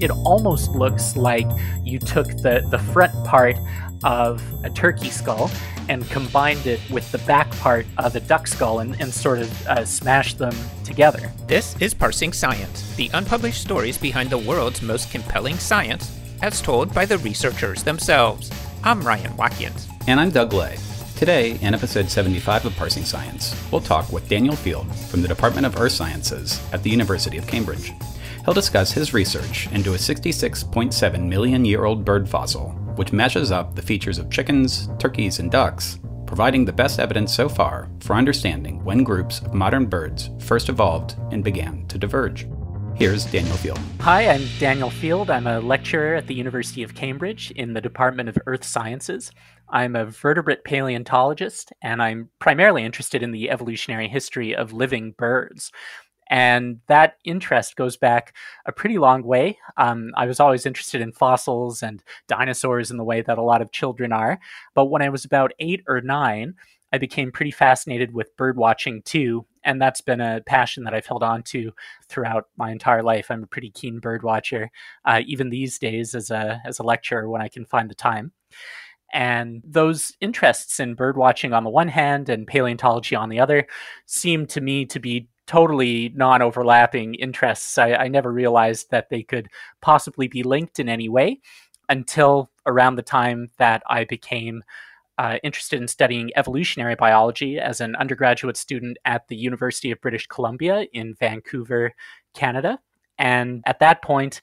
it almost looks like you took the, the front part of a turkey skull and combined it with the back part of a duck skull and, and sort of uh, smashed them together. This is Parsing Science, the unpublished stories behind the world's most compelling science, as told by the researchers themselves. I'm Ryan Watkins. And I'm Doug Leigh. Today, in episode 75 of Parsing Science, we'll talk with Daniel Field from the Department of Earth Sciences at the University of Cambridge. He'll discuss his research into a 66.7 million year old bird fossil, which matches up the features of chickens, turkeys, and ducks, providing the best evidence so far for understanding when groups of modern birds first evolved and began to diverge. Here's Daniel Field. Hi, I'm Daniel Field. I'm a lecturer at the University of Cambridge in the Department of Earth Sciences. I'm a vertebrate paleontologist, and I'm primarily interested in the evolutionary history of living birds. And that interest goes back a pretty long way. Um, I was always interested in fossils and dinosaurs in the way that a lot of children are. But when I was about eight or nine, I became pretty fascinated with bird watching too. And that's been a passion that I've held on to throughout my entire life. I'm a pretty keen bird watcher, uh, even these days as a, as a lecturer when I can find the time. And those interests in bird watching on the one hand and paleontology on the other seem to me to be totally non overlapping interests. I, I, never realized that they could possibly be linked in any way until around the time that I became uh, interested in studying evolutionary biology as an undergraduate student at the University of British Columbia in Vancouver, Canada. And at that point,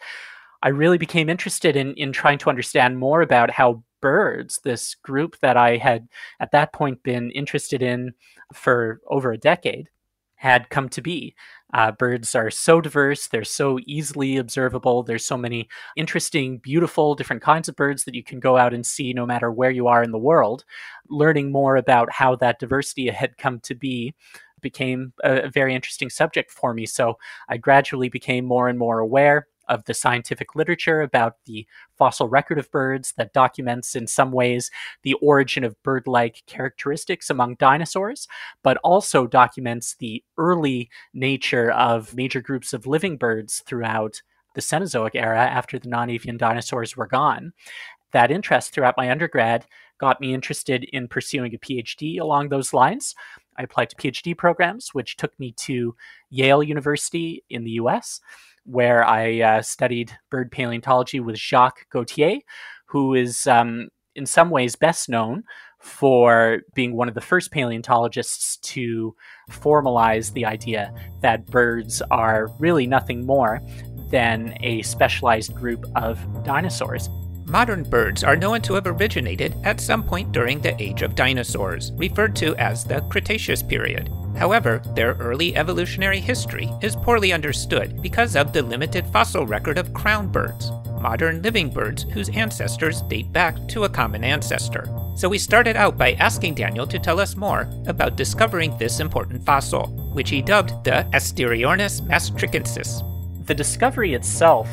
I really became interested in, in trying to understand more about how birds, this group that I had at that point been interested in for over a decade, had come to be. Uh, birds are so diverse, they're so easily observable, there's so many interesting, beautiful, different kinds of birds that you can go out and see no matter where you are in the world. Learning more about how that diversity had come to be became a, a very interesting subject for me. So I gradually became more and more aware of the scientific literature about the fossil record of birds that documents, in some ways, the origin of bird like characteristics among dinosaurs, but also documents the early nature of major groups of living birds throughout the Cenozoic era after the non avian dinosaurs were gone. That interest throughout my undergrad got me interested in pursuing a PhD along those lines. I applied to PhD programs, which took me to Yale University in the US where I uh, studied bird paleontology with Jacques Gauthier, who is um, in some ways best known for being one of the first paleontologists to formalize the idea that birds are really nothing more than a specialized group of dinosaurs. Modern birds are known to have originated at some point during the age of dinosaurs, referred to as the Cretaceous period. However, their early evolutionary history is poorly understood because of the limited fossil record of crown birds, modern living birds whose ancestors date back to a common ancestor. So we started out by asking Daniel to tell us more about discovering this important fossil, which he dubbed the Asteriornis maastrichtensis. The discovery itself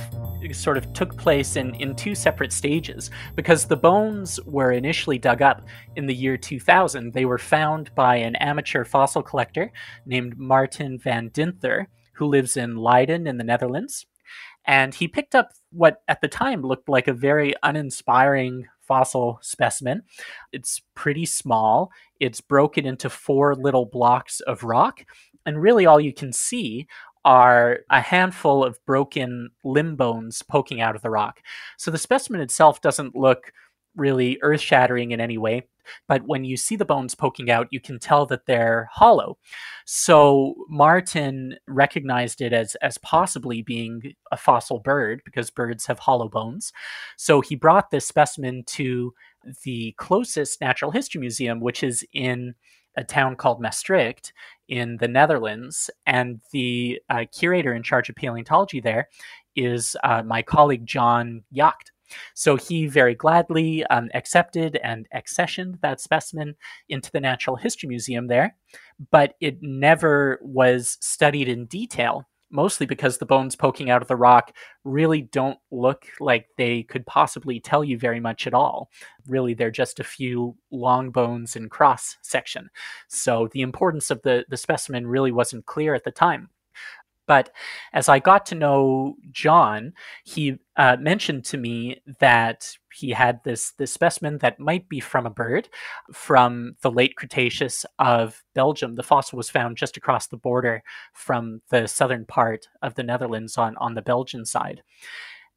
sort of took place in, in two separate stages because the bones were initially dug up in the year 2000. They were found by an amateur fossil collector named Martin van Dinther, who lives in Leiden in the Netherlands. And he picked up what at the time looked like a very uninspiring fossil specimen. It's pretty small, it's broken into four little blocks of rock. And really, all you can see are a handful of broken limb bones poking out of the rock. So the specimen itself doesn't look really earth shattering in any way, but when you see the bones poking out, you can tell that they're hollow. So Martin recognized it as, as possibly being a fossil bird because birds have hollow bones. So he brought this specimen to the closest natural history museum, which is in a town called Maastricht in the Netherlands. And the uh, curator in charge of paleontology there is uh, my colleague John Jagt. So he very gladly um, accepted and accessioned that specimen into the Natural History Museum there, but it never was studied in detail mostly because the bones poking out of the rock really don't look like they could possibly tell you very much at all. Really, they're just a few long bones in cross section. So the importance of the, the specimen really wasn't clear at the time. But as I got to know John, he uh, mentioned to me that he had this this specimen that might be from a bird from the late Cretaceous of Belgium. The fossil was found just across the border from the southern part of the Netherlands on on the Belgian side.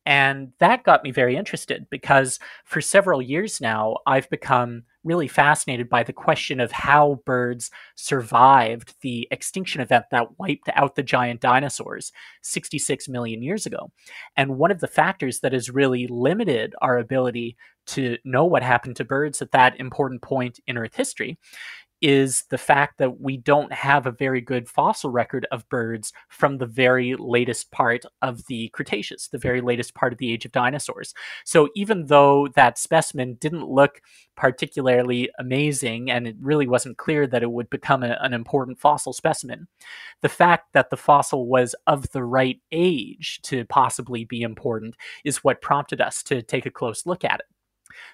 And that got me very interested because for several years now, I've become really fascinated by the question of how birds survived the extinction event that wiped out the giant dinosaurs 66 million years ago. And one of the factors that has really limited our ability to know what happened to birds at that important point in Earth history is the fact that we don't have a very good fossil record of birds from the very latest part of the Cretaceous, the very latest part of the age of dinosaurs. So even though that specimen didn't look particularly amazing and it really wasn't clear that it would become a, an important fossil specimen, the fact that the fossil was of the right age to possibly be important is what prompted us to take a close look at it.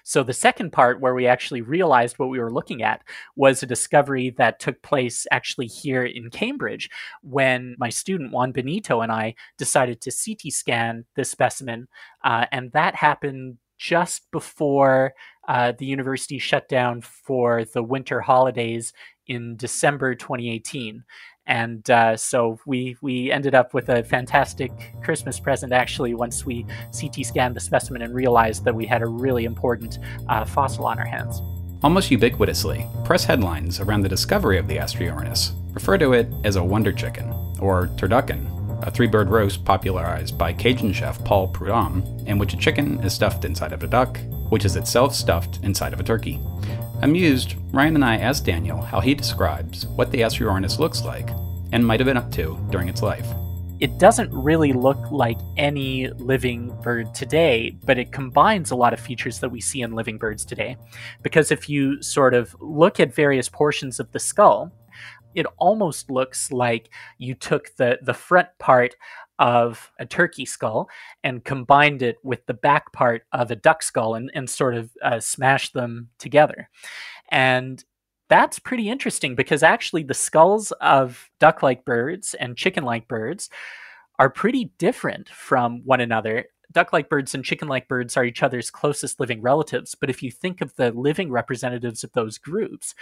So the second part where we actually realized what we were looking at was a discovery that took place actually here in Cambridge when my student Juan Benito and I decided to CT scan this specimen. Uh, and that happened just before uh, the university shut down for the winter holidays in December 2018 and uh, so we we ended up with a fantastic Christmas present actually once we CT scanned the specimen and realized that we had a really important uh, fossil on our hands. Almost ubiquitously, press headlines around the discovery of the Asteriornis refer to it as a wonder chicken or turducken, a three-bird roast popularized by Cajun chef Paul Prudhomme, in which a chicken is stuffed inside of a duck, which is itself stuffed inside of a turkey. Amused, Ryan and I asked Daniel how he describes what the Asteriornis looks like and might have been up to during its life. It doesn't really look like any living bird today, but it combines a lot of features that we see in living birds today. Because if you sort of look at various portions of the skull, it almost looks like you took the, the front part of a turkey skull and combined it with the back part of a duck skull and, and sort of uh, smashed them together. And that's pretty interesting because actually the skulls of duck like birds and chicken like birds are pretty different from one another. Duck like birds and chicken like birds are each other's closest living relatives, but if you think of the living representatives of those groups,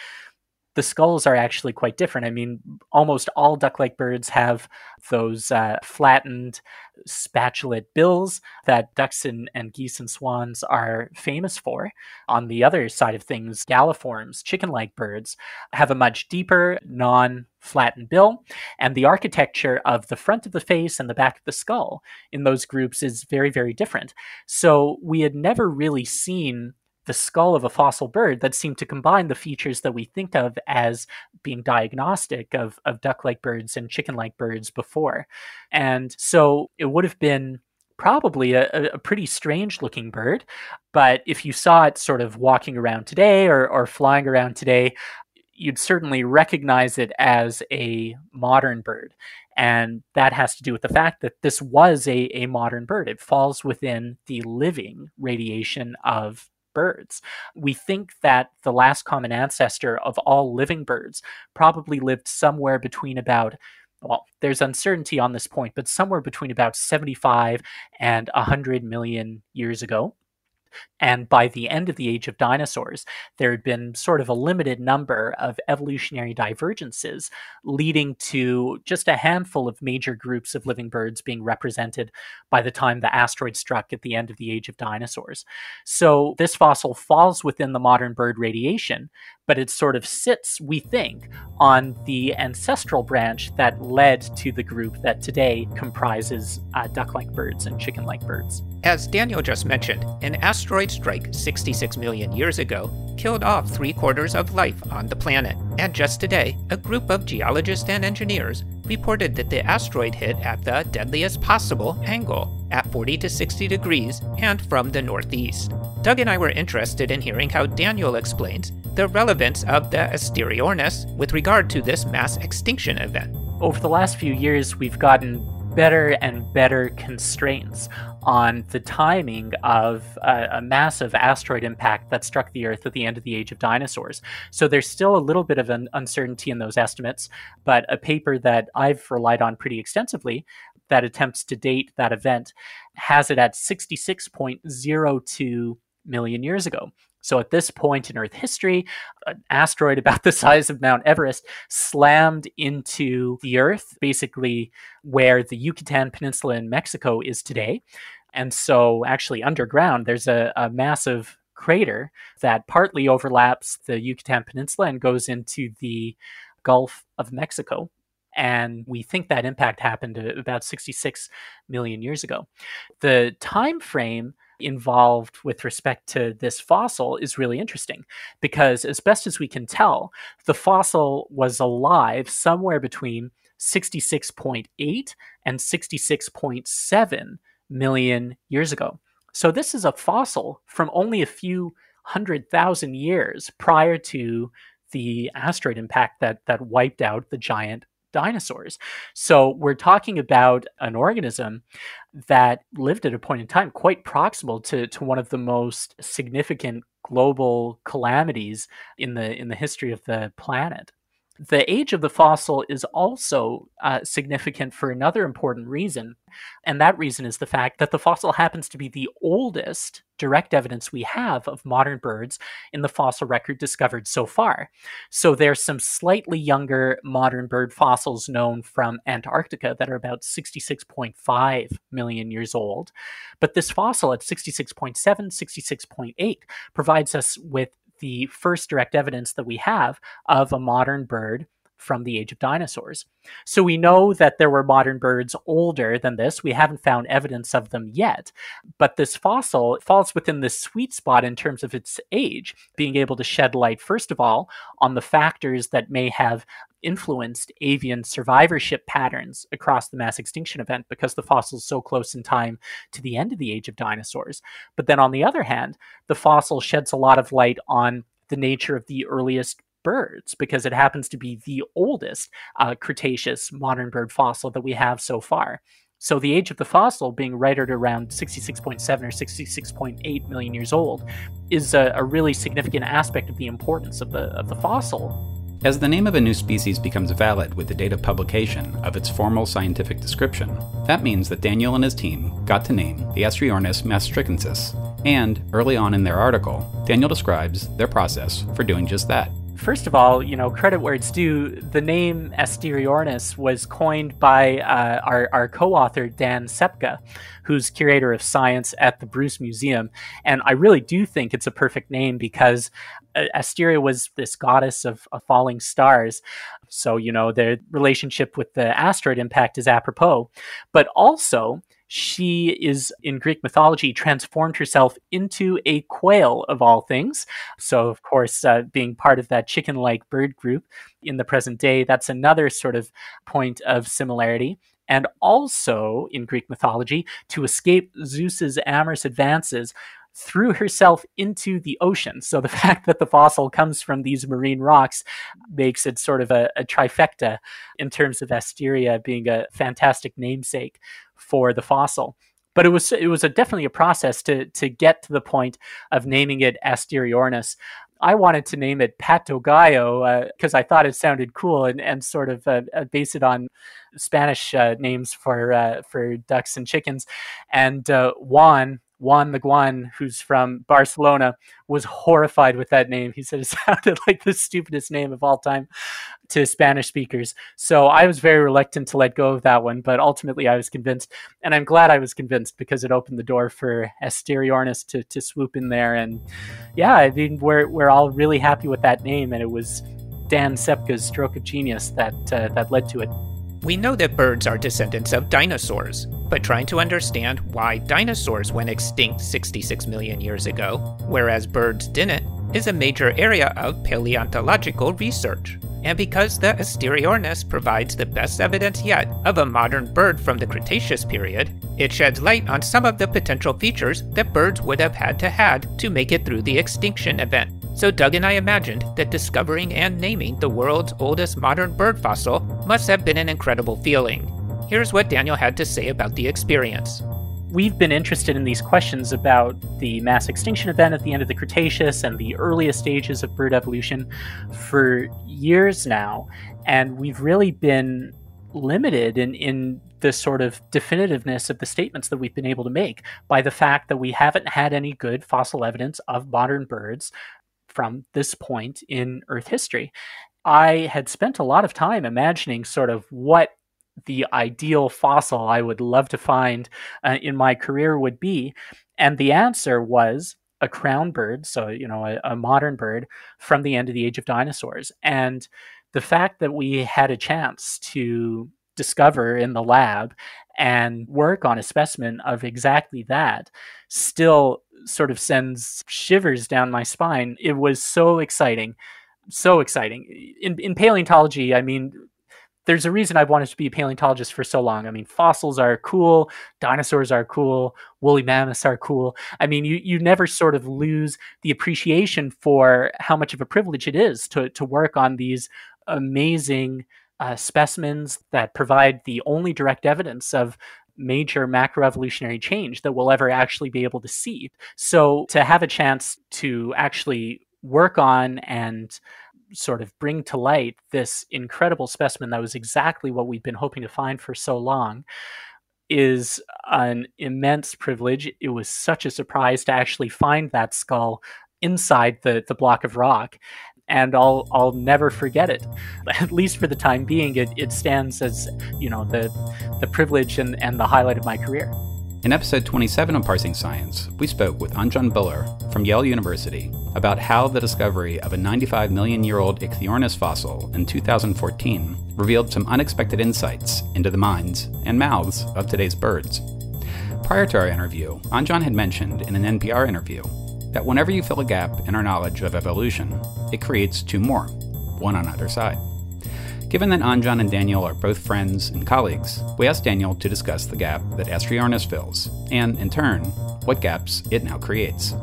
the skulls are actually quite different. I mean, almost all duck-like birds have those uh, flattened spatulate bills that ducks and, and geese and swans are famous for. On the other side of things, galliforms, chicken-like birds, have a much deeper, non-flattened bill, and the architecture of the front of the face and the back of the skull in those groups is very, very different. So we had never really seen the skull of a fossil bird that seemed to combine the features that we think of as being diagnostic of, of duck like birds and chicken like birds before. And so it would have been probably a, a, pretty strange looking bird. But if you saw it sort of walking around today or, or flying around today, you'd certainly recognize it as a modern bird. And that has to do with the fact that this was a, a modern bird. It falls within the living radiation of birds. We think that the last common ancestor of all living birds probably lived somewhere between about well, there's uncertainty on this point, but somewhere between about 75 and 100 million years ago. And by the end of the age of dinosaurs, there had been sort of a limited number of evolutionary divergences, leading to just a handful of major groups of living birds being represented by the time the asteroid struck at the end of the age of dinosaurs. So this fossil falls within the modern bird radiation, but it sort of sits, we think, on the ancestral branch that led to the group that today comprises uh, duck like birds and chicken like birds. As Daniel just mentioned, an asteroid strike 66 million years ago killed off three quarters of life on the planet. And just today, a group of geologists and engineers reported that the asteroid hit at the deadliest possible angle, at 40 to 60 degrees, and from the northeast. Doug and I were interested in hearing how Daniel explains the relevance of the Asteriornis with regard to this mass extinction event. Over the last few years, we've gotten better and better constraints on the timing of a, a, massive asteroid impact that struck the Earth at the end of the age of dinosaurs. So there's still a little bit of an uncertainty in those estimates, but a paper that I've relied on pretty extensively that attempts to date that event has it at 66.02 million years ago. So at this point in Earth history, an asteroid about the size of Mount Everest slammed into the Earth, basically where the Yucatan Peninsula in Mexico is today. And so, actually, underground, there's a, a massive crater that partly overlaps the Yucatan Peninsula and goes into the Gulf of Mexico. And we think that impact happened about 66 million years ago. The time frame involved with respect to this fossil is really interesting because, as best as we can tell, the fossil was alive somewhere between 66.8 and 66.7 million years ago. So, this is a fossil from only a few hundred thousand years prior to the asteroid impact that, that wiped out the giant dinosaurs. So we're talking about an organism that lived at a point in time quite proximal to, to one of the most significant global calamities in the in the history of the planet. The age of the fossil is also uh, significant for another important reason, and that reason is the fact that the fossil happens to be the oldest direct evidence we have of modern birds in the fossil record discovered so far. So there's some slightly younger modern bird fossils known from Antarctica that are about 66.5 million years old. But this fossil at 66.7, 66.8 provides us with the first direct evidence that we have of a modern bird from the age of dinosaurs. So we know that there were modern birds older than this. We haven't found evidence of them yet, but this fossil falls within the sweet spot in terms of its age, being able to shed light, first of all, on the factors that may have influenced avian survivorship patterns across the mass extinction event because the fossil is so close in time to the end of the age of dinosaurs. But then on the other hand, the fossil sheds a lot of light on the nature of the earliest birds because it happens to be the oldest uh, Cretaceous modern bird fossil that we have so far. So the age of the fossil being right at around 66.7 or 66.8 million years old is a, a really significant aspect of the importance of the of the fossil. As the name of a new species becomes valid with the date of publication of its formal scientific description, that means that Daniel and his team got to name the Asteriornis maastrichtensis. And early on in their article, Daniel describes their process for doing just that. First of all, you know, credit where it's due. The name Asteriornis was coined by uh, our, our co-author Dan Ksepka, who's curator of science at the Bruce Museum, and I really do think it's a perfect name because uh, Asteria was this goddess of, of falling stars. So you know, their relationship with the asteroid impact is apropos, but also she is in Greek mythology transformed herself into a quail of all things. So, of course, uh, being part of that chicken like bird group in the present day, that's another sort of point of similarity. And also in Greek mythology, to escape Zeus's amorous advances, threw herself into the ocean. So the fact that the fossil comes from these marine rocks makes it sort of a, a trifecta in terms of Asteria being a fantastic namesake for the fossil. But it was it was a, definitely a process to to get to the point of naming it Asteriornis. I wanted to name it Pato Gallo because uh, I thought it sounded cool and, and sort of uh, uh base it on Spanish uh, names for uh, for ducks and chickens. And uh, Juan McGuan, who's from Barcelona, was horrified with that name. He said it sounded like the stupidest name of all time to Spanish speakers. So I was very reluctant to let go of that one, but ultimately I was convinced. And I'm glad I was convinced because it opened the door for Asteriornis to, to swoop in there. And yeah, I mean, we're, we're all really happy with that name. And it was Dan Ksepka's stroke of genius that, uh, that led to it. We know that birds are descendants of dinosaurs, but trying to understand why dinosaurs went extinct 66 million years ago, whereas birds didn't, is a major area of paleontological research. And because the Asteriornis provides the best evidence yet of a modern bird from the Cretaceous period, it sheds light on some of the potential features that birds would have had to had to make it through the extinction event. So Doug and I imagined that discovering and naming the world's oldest modern bird fossil must have been an incredible feeling. Here's what Daniel had to say about the experience. We've been interested in these questions about the mass extinction event at the end of the Cretaceous and the earliest stages of bird evolution for years now. And we've really been limited in, in the sort of definitiveness of the statements that we've been able to make by the fact that we haven't had any good fossil evidence of modern birds from this point in Earth history. I had spent a lot of time imagining sort of what the ideal fossil I would love to find uh, in my career would be. And the answer was a crown bird, so, you know, a, a modern bird from the end of the age of dinosaurs. And the fact that we had a chance to discover in the lab and work on a specimen of exactly that still sort of sends shivers down my spine. It was so exciting. So exciting. In, in paleontology, I mean, there's a reason I've wanted to be a paleontologist for so long. I mean, fossils are cool, dinosaurs are cool, woolly mammoths are cool. I mean, you, you never sort of lose the appreciation for how much of a privilege it is to, to work on these amazing uh, specimens that provide the only direct evidence of major macroevolutionary change that we'll ever actually be able to see. So to have a chance to actually work on and sort of bring to light this incredible specimen that was exactly what we've been hoping to find for so long is an immense privilege. It was such a surprise to actually find that skull inside the, the block of rock and I'll I'll never forget it. At least for the time being, it, it stands as you know the the privilege and, and the highlight of my career. In episode 27 of Parsing Science, we spoke with Anjan Bhullar from Yale University about how the discovery of a 95 million year old Ichthyornis fossil in 2014 revealed some unexpected insights into the minds and mouths of today's birds. Prior to our interview, Anjan had mentioned in an NPR interview that whenever you fill a gap in our knowledge of evolution, it creates two more, one on either side. Given that Anjan and Daniel are both friends and colleagues, we asked Daniel to discuss the gap that Asteriornis fills, and, in turn, what gaps it now creates.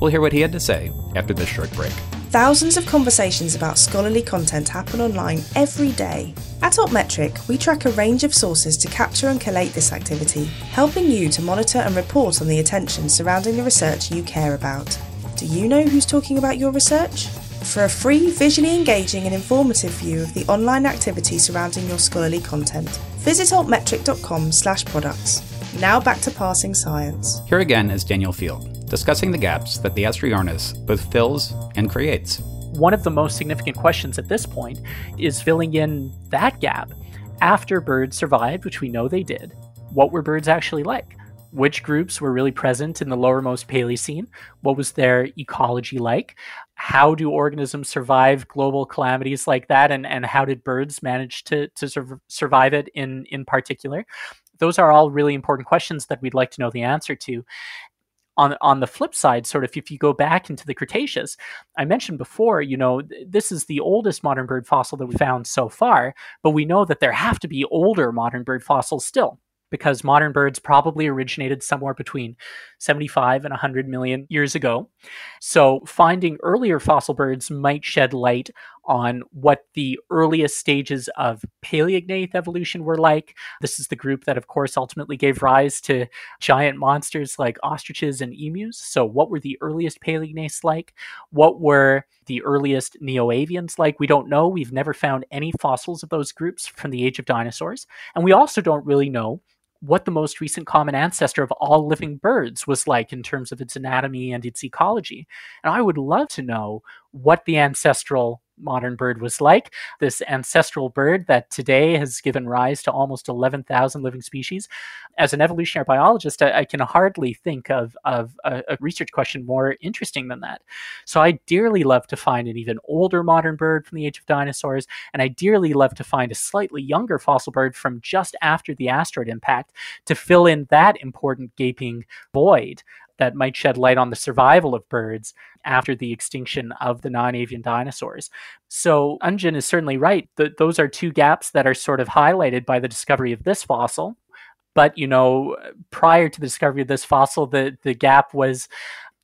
We'll hear what he had to say after this short break. Thousands of conversations about scholarly content happen online every day. At Altmetric, we track a range of sources to capture and collate this activity, helping you to monitor and report on the attention surrounding the research you care about. Do you know who's talking about your research? For a free, visually engaging and informative view of the online activity surrounding your scholarly content, visit altmetric.com slash products. Now back to Parsing Science. Here again is Daniel Field, discussing the gaps that the Asteriornis both fills and creates. One of the most significant questions at this point is filling in that gap. After birds survived, which we know they did, what were birds actually like? which groups were really present in the lowermost Paleocene, what was their ecology like, how do organisms survive global calamities like that, and, and how did birds manage to, to sur- survive it in, in particular? Those are all really important questions that we'd like to know the answer to. On, on the flip side, sort of, if you go back into the Cretaceous, I mentioned before, you know, th- this is the oldest modern bird fossil that we found so far, but we know that there have to be older modern bird fossils still because modern birds probably originated somewhere between 75 and 100 million years ago. So, finding earlier fossil birds might shed light on what the earliest stages of paleognath evolution were like. This is the group that, of course, ultimately gave rise to giant monsters like ostriches and emus. So, what were the earliest paleognaths like? What were the earliest neoavians like? We don't know. We've never found any fossils of those groups from the age of dinosaurs. And we also don't really know what the most recent common ancestor of all living birds was like in terms of its anatomy and its ecology. And I would love to know what the ancestral modern bird was like. This ancestral bird that today has given rise to almost 11,000 living species. As an evolutionary biologist, I, I can hardly think of, of a, a, research question more interesting than that. So I dearly love to find an even older modern bird from the age of dinosaurs, and I dearly love to find a slightly younger fossil bird from just after the asteroid impact to fill in that important gaping void that might shed light on the survival of birds after the extinction of the non avian dinosaurs. So, Anjan is certainly right. The, those are two gaps that are sort of highlighted by the discovery of this fossil. But, you know, prior to the discovery of this fossil, the, the gap was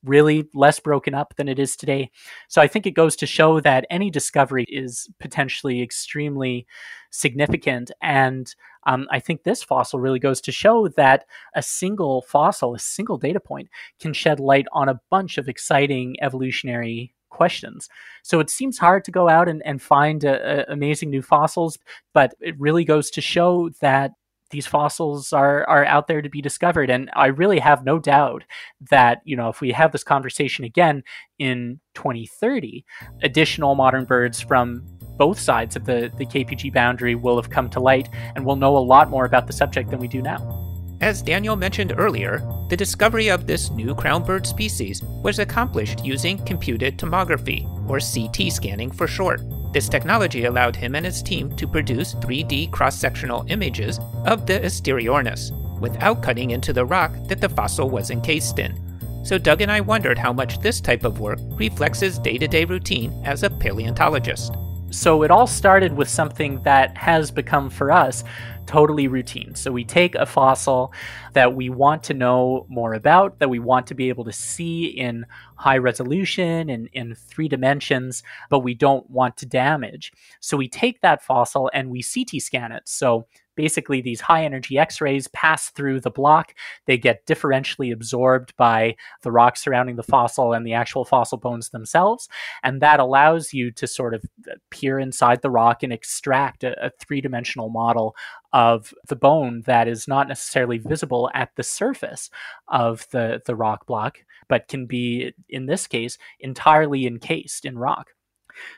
really less broken up than it is today. So I think it goes to show that any discovery is potentially extremely significant. And um, I think this fossil really goes to show that a single fossil, a single data point, can shed light on a bunch of exciting evolutionary questions. So it seems hard to go out and, and find uh, uh, amazing new fossils, but it really goes to show that these fossils are are out there to be discovered and i really have no doubt that you know if we have this conversation again in 2030 additional modern birds from both sides of the, the K-Pg boundary will have come to light and we'll know a lot more about the subject than we do now as Daniel mentioned earlier, the discovery of this new crown bird species was accomplished using computed tomography, or CT scanning for short. This technology allowed him and his team to produce 3D cross sectional images of the Asteriornis without cutting into the rock that the fossil was encased in. So, Doug and I wondered how much this type of work reflects his day to day routine as a paleontologist. So, it all started with something that has become for us totally routine. So we take a fossil that we want to know more about, that we want to be able to see in high resolution and in three dimensions, but we don't want to damage. So we take that fossil and we CT scan it. So basically these high energy x-rays pass through the block they get differentially absorbed by the rock surrounding the fossil and the actual fossil bones themselves and that allows you to sort of peer inside the rock and extract a, a three-dimensional model of the bone that is not necessarily visible at the surface of the, the rock block, but can be, in this case, entirely encased in rock.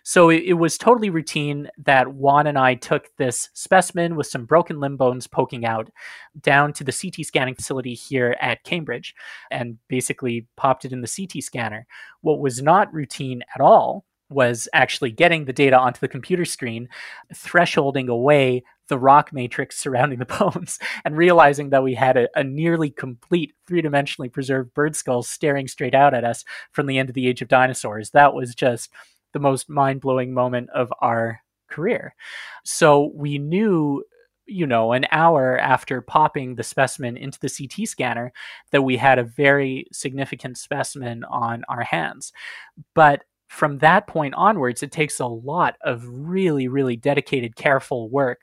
So it, it, was totally routine that Juan and I took this specimen with some broken limb bones poking out down to the CT scanning facility here at Cambridge and basically popped it in the CT scanner. What was not routine at all was actually getting the data onto the computer screen, thresholding away the rock matrix surrounding the bones, and realizing that we had a, a nearly complete three dimensionally preserved bird skull staring straight out at us from the end of the age of dinosaurs. That was just the most mind blowing moment of our career. So we knew, you know, an hour after popping the specimen into the CT scanner that we had a very significant specimen on our hands. But from that point onwards, it takes a lot of really, really dedicated, careful work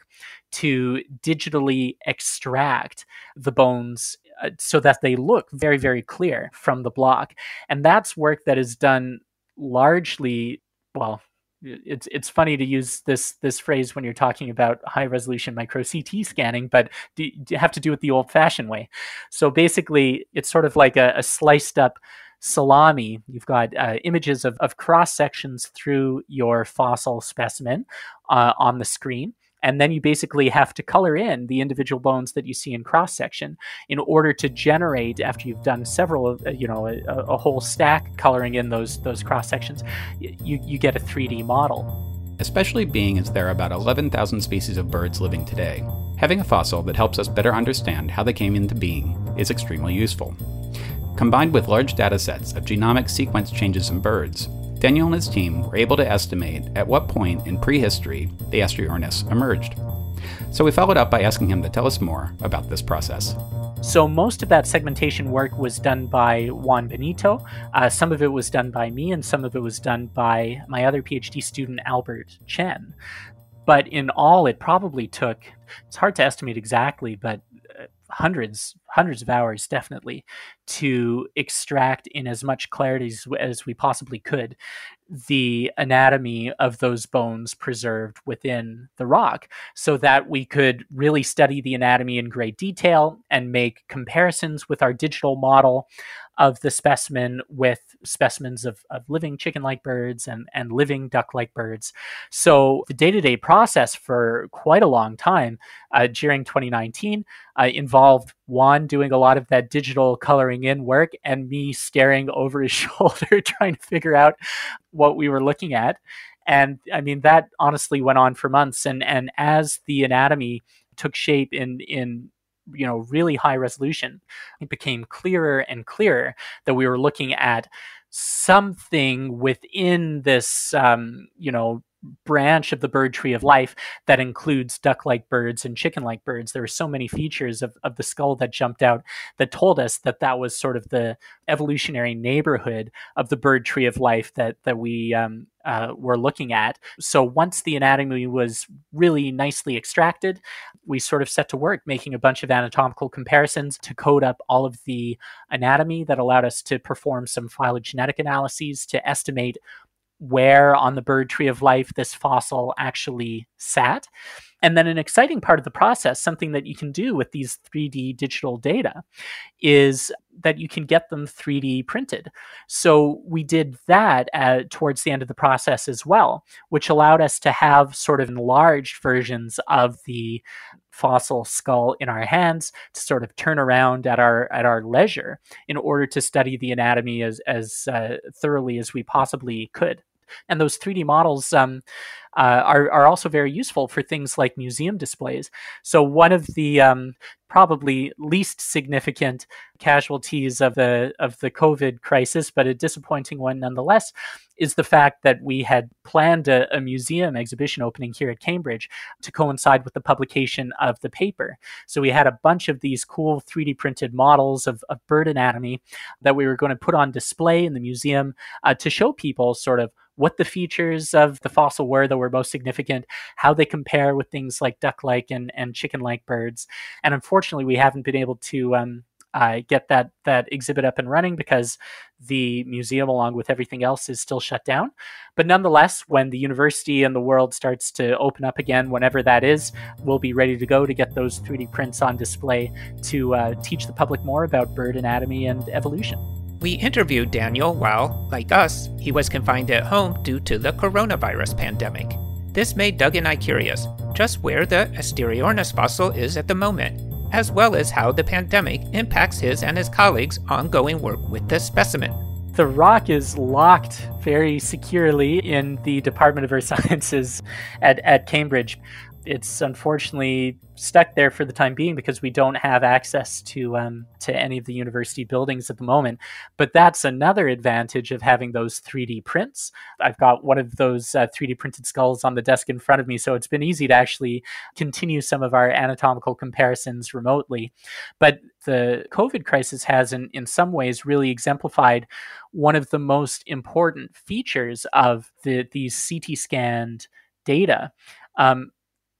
to digitally extract the bones uh, so that they look very, very clear from the block. And that's work that is done largely well it's it's funny to use this this phrase when you're talking about high resolution micro CT scanning, but do, you have to do it the old fashioned way. So basically, it's sort of like a, a sliced up salami. You've got uh, images of, of cross sections through your fossil specimen uh, on the screen and then you basically have to color in the individual bones that you see in cross section in order to generate after you've done several of uh, you know a, a whole stack coloring in those those cross sections you you get a 3D model. Especially being as there are about 11,000 species of birds living today having a fossil that helps us better understand how they came into being is extremely useful. Combined with large data sets of genomic sequence changes in birds Daniel and his team were able to estimate at what point in prehistory the Asteriornis emerged. So we followed up by asking him to tell us more about this process. So most of that segmentation work was done by Juan Benito. Uh, some of it was done by me, and some of it was done by my other PhD student, Albert Chen. But in all, it probably took, it's hard to estimate exactly, but hundreds hundreds of hours definitely to extract in as much clarity as, as, we possibly could the anatomy of those bones preserved within the rock so that we could really study the anatomy in great detail and make comparisons with our digital model of the specimen with specimens of, of living chicken like birds and, and living duck like birds. So, the day to day process for quite a long time uh, during 2019 uh, involved Juan doing a lot of that digital coloring in work and me staring over his shoulder trying to figure out what we were looking at. And I mean, that honestly went on for months. And, and as the anatomy took shape in, in you know really high resolution it became clearer and clearer that we were looking at something within this um, you know branch of the bird tree of life that includes duck like birds and chicken like birds. There were so many features of, of the skull that jumped out that told us that that was sort of the evolutionary neighborhood of the bird tree of life that, that we um, uh, were looking at. So once the anatomy was really nicely extracted, we sort of set to work making a bunch of anatomical comparisons to code up all of the anatomy that allowed us to perform some phylogenetic analyses to estimate where on the bird tree of life this fossil actually sat. And then an exciting part of the process, something that you can do with these 3D digital data, is that you can get them 3D printed. So we did that at, towards the end of the process as well, which allowed us to have sort of enlarged versions of the fossil skull in our hands to sort of turn around at our at our leisure in order to study the anatomy as as uh, thoroughly as we possibly could. And those 3D models um, uh, are, are also very useful for things like museum displays. So, one of the um, probably least significant casualties of the, of the COVID crisis, but a disappointing one nonetheless, is the fact that we had planned a, a museum exhibition opening here at Cambridge to coincide with the publication of the paper. So, we had a bunch of these cool 3D printed models of, of bird anatomy that we were going to put on display in the museum uh, to show people sort of what the features of the fossil were that were most significant, how they compare with things like duck-like and, and chicken-like birds. And unfortunately, we haven't been able to um, uh, get that that exhibit up and running because the museum, along with everything else, is still shut down. But nonetheless, when the university and the world starts to open up again, whenever that is, we'll be ready to go to get those 3D prints on display to uh, teach the public more about bird anatomy and evolution. We interviewed Daniel while, like us, he was confined at home due to the coronavirus pandemic. This made Doug and I curious just where the Asteriornis fossil is at the moment, as well as how the pandemic impacts his and his colleagues' ongoing work with the specimen. The rock is locked very securely in the Department of Earth Sciences at, at Cambridge it's unfortunately stuck there for the time being because we don't have access to um, to any of the university buildings at the moment. But that's another advantage of having those 3D prints. I've got one of those uh, 3D printed skulls on the desk in front of me, so it's been easy to actually continue some of our anatomical comparisons remotely. But the COVID crisis has, in, in some ways, really exemplified one of the most important features of the these CT scanned data. Um,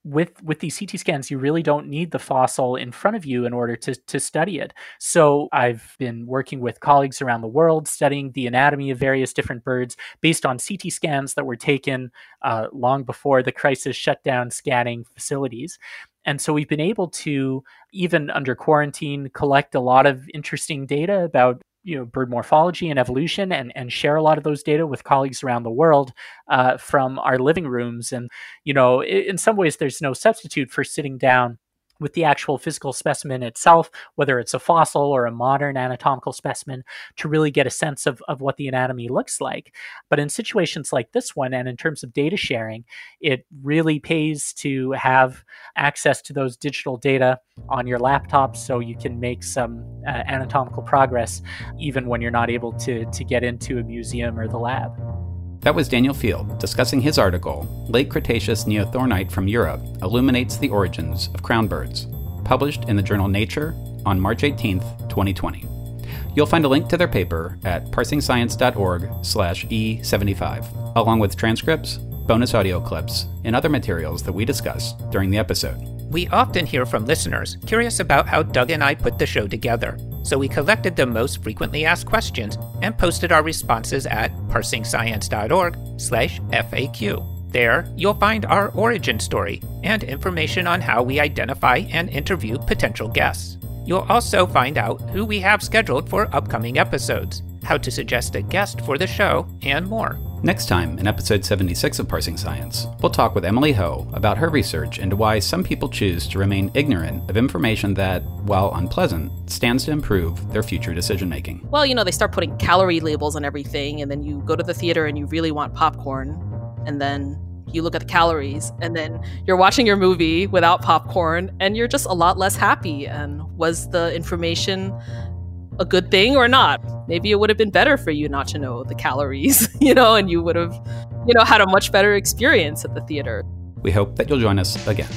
with with these CT scans, you really don't need the fossil in front of you in order to to study it. So I've been working with colleagues around the world studying the anatomy of various different birds based on CT scans that were taken uh, long before the crisis shut down scanning facilities. And so we've been able to, even under quarantine, collect a lot of interesting data about you know bird morphology and evolution and and share a lot of those data with colleagues around the world uh, from our living rooms. And you know in some ways there's no substitute for sitting down with the actual physical specimen itself, whether it's a fossil or a modern anatomical specimen, to really get a sense of, of what the anatomy looks like. But in situations like this one, and in terms of data sharing, it really pays to have access to those digital data on your laptop so you can make some uh, anatomical progress even when you're not able to, to get into a museum or the lab. That was Daniel Field discussing his article, Late Cretaceous Neornithine from Europe Illuminates the Origins of Crown Birds, published in the journal Nature on March 18, 2020. You'll find a link to their paper at parsingscience.org/e75, along with transcripts, bonus audio clips, and other materials that we discuss during the episode. We often hear from listeners curious about how Doug and I put the show together so we collected the most frequently asked questions and posted our responses at parsingscience.org/faq. There, you'll find our origin story and information on how we identify and interview potential guests. You'll also find out who we have scheduled for upcoming episodes, how to suggest a guest for the show, and more. Next time, in episode 76 of Parsing Science, we'll talk with Emily Ho about her research into why some people choose to remain ignorant of information that, while unpleasant, stands to improve their future decision making. Well, you know, they start putting calorie labels on everything, and then you go to the theater and you really want popcorn, and then you look at the calories, and then you're watching your movie without popcorn, and you're just a lot less happy. And was the information a good thing or not. Maybe it would have been better for you not to know the calories, you know, and you would have, you know, had a much better experience at the theater. We hope that you'll join us again.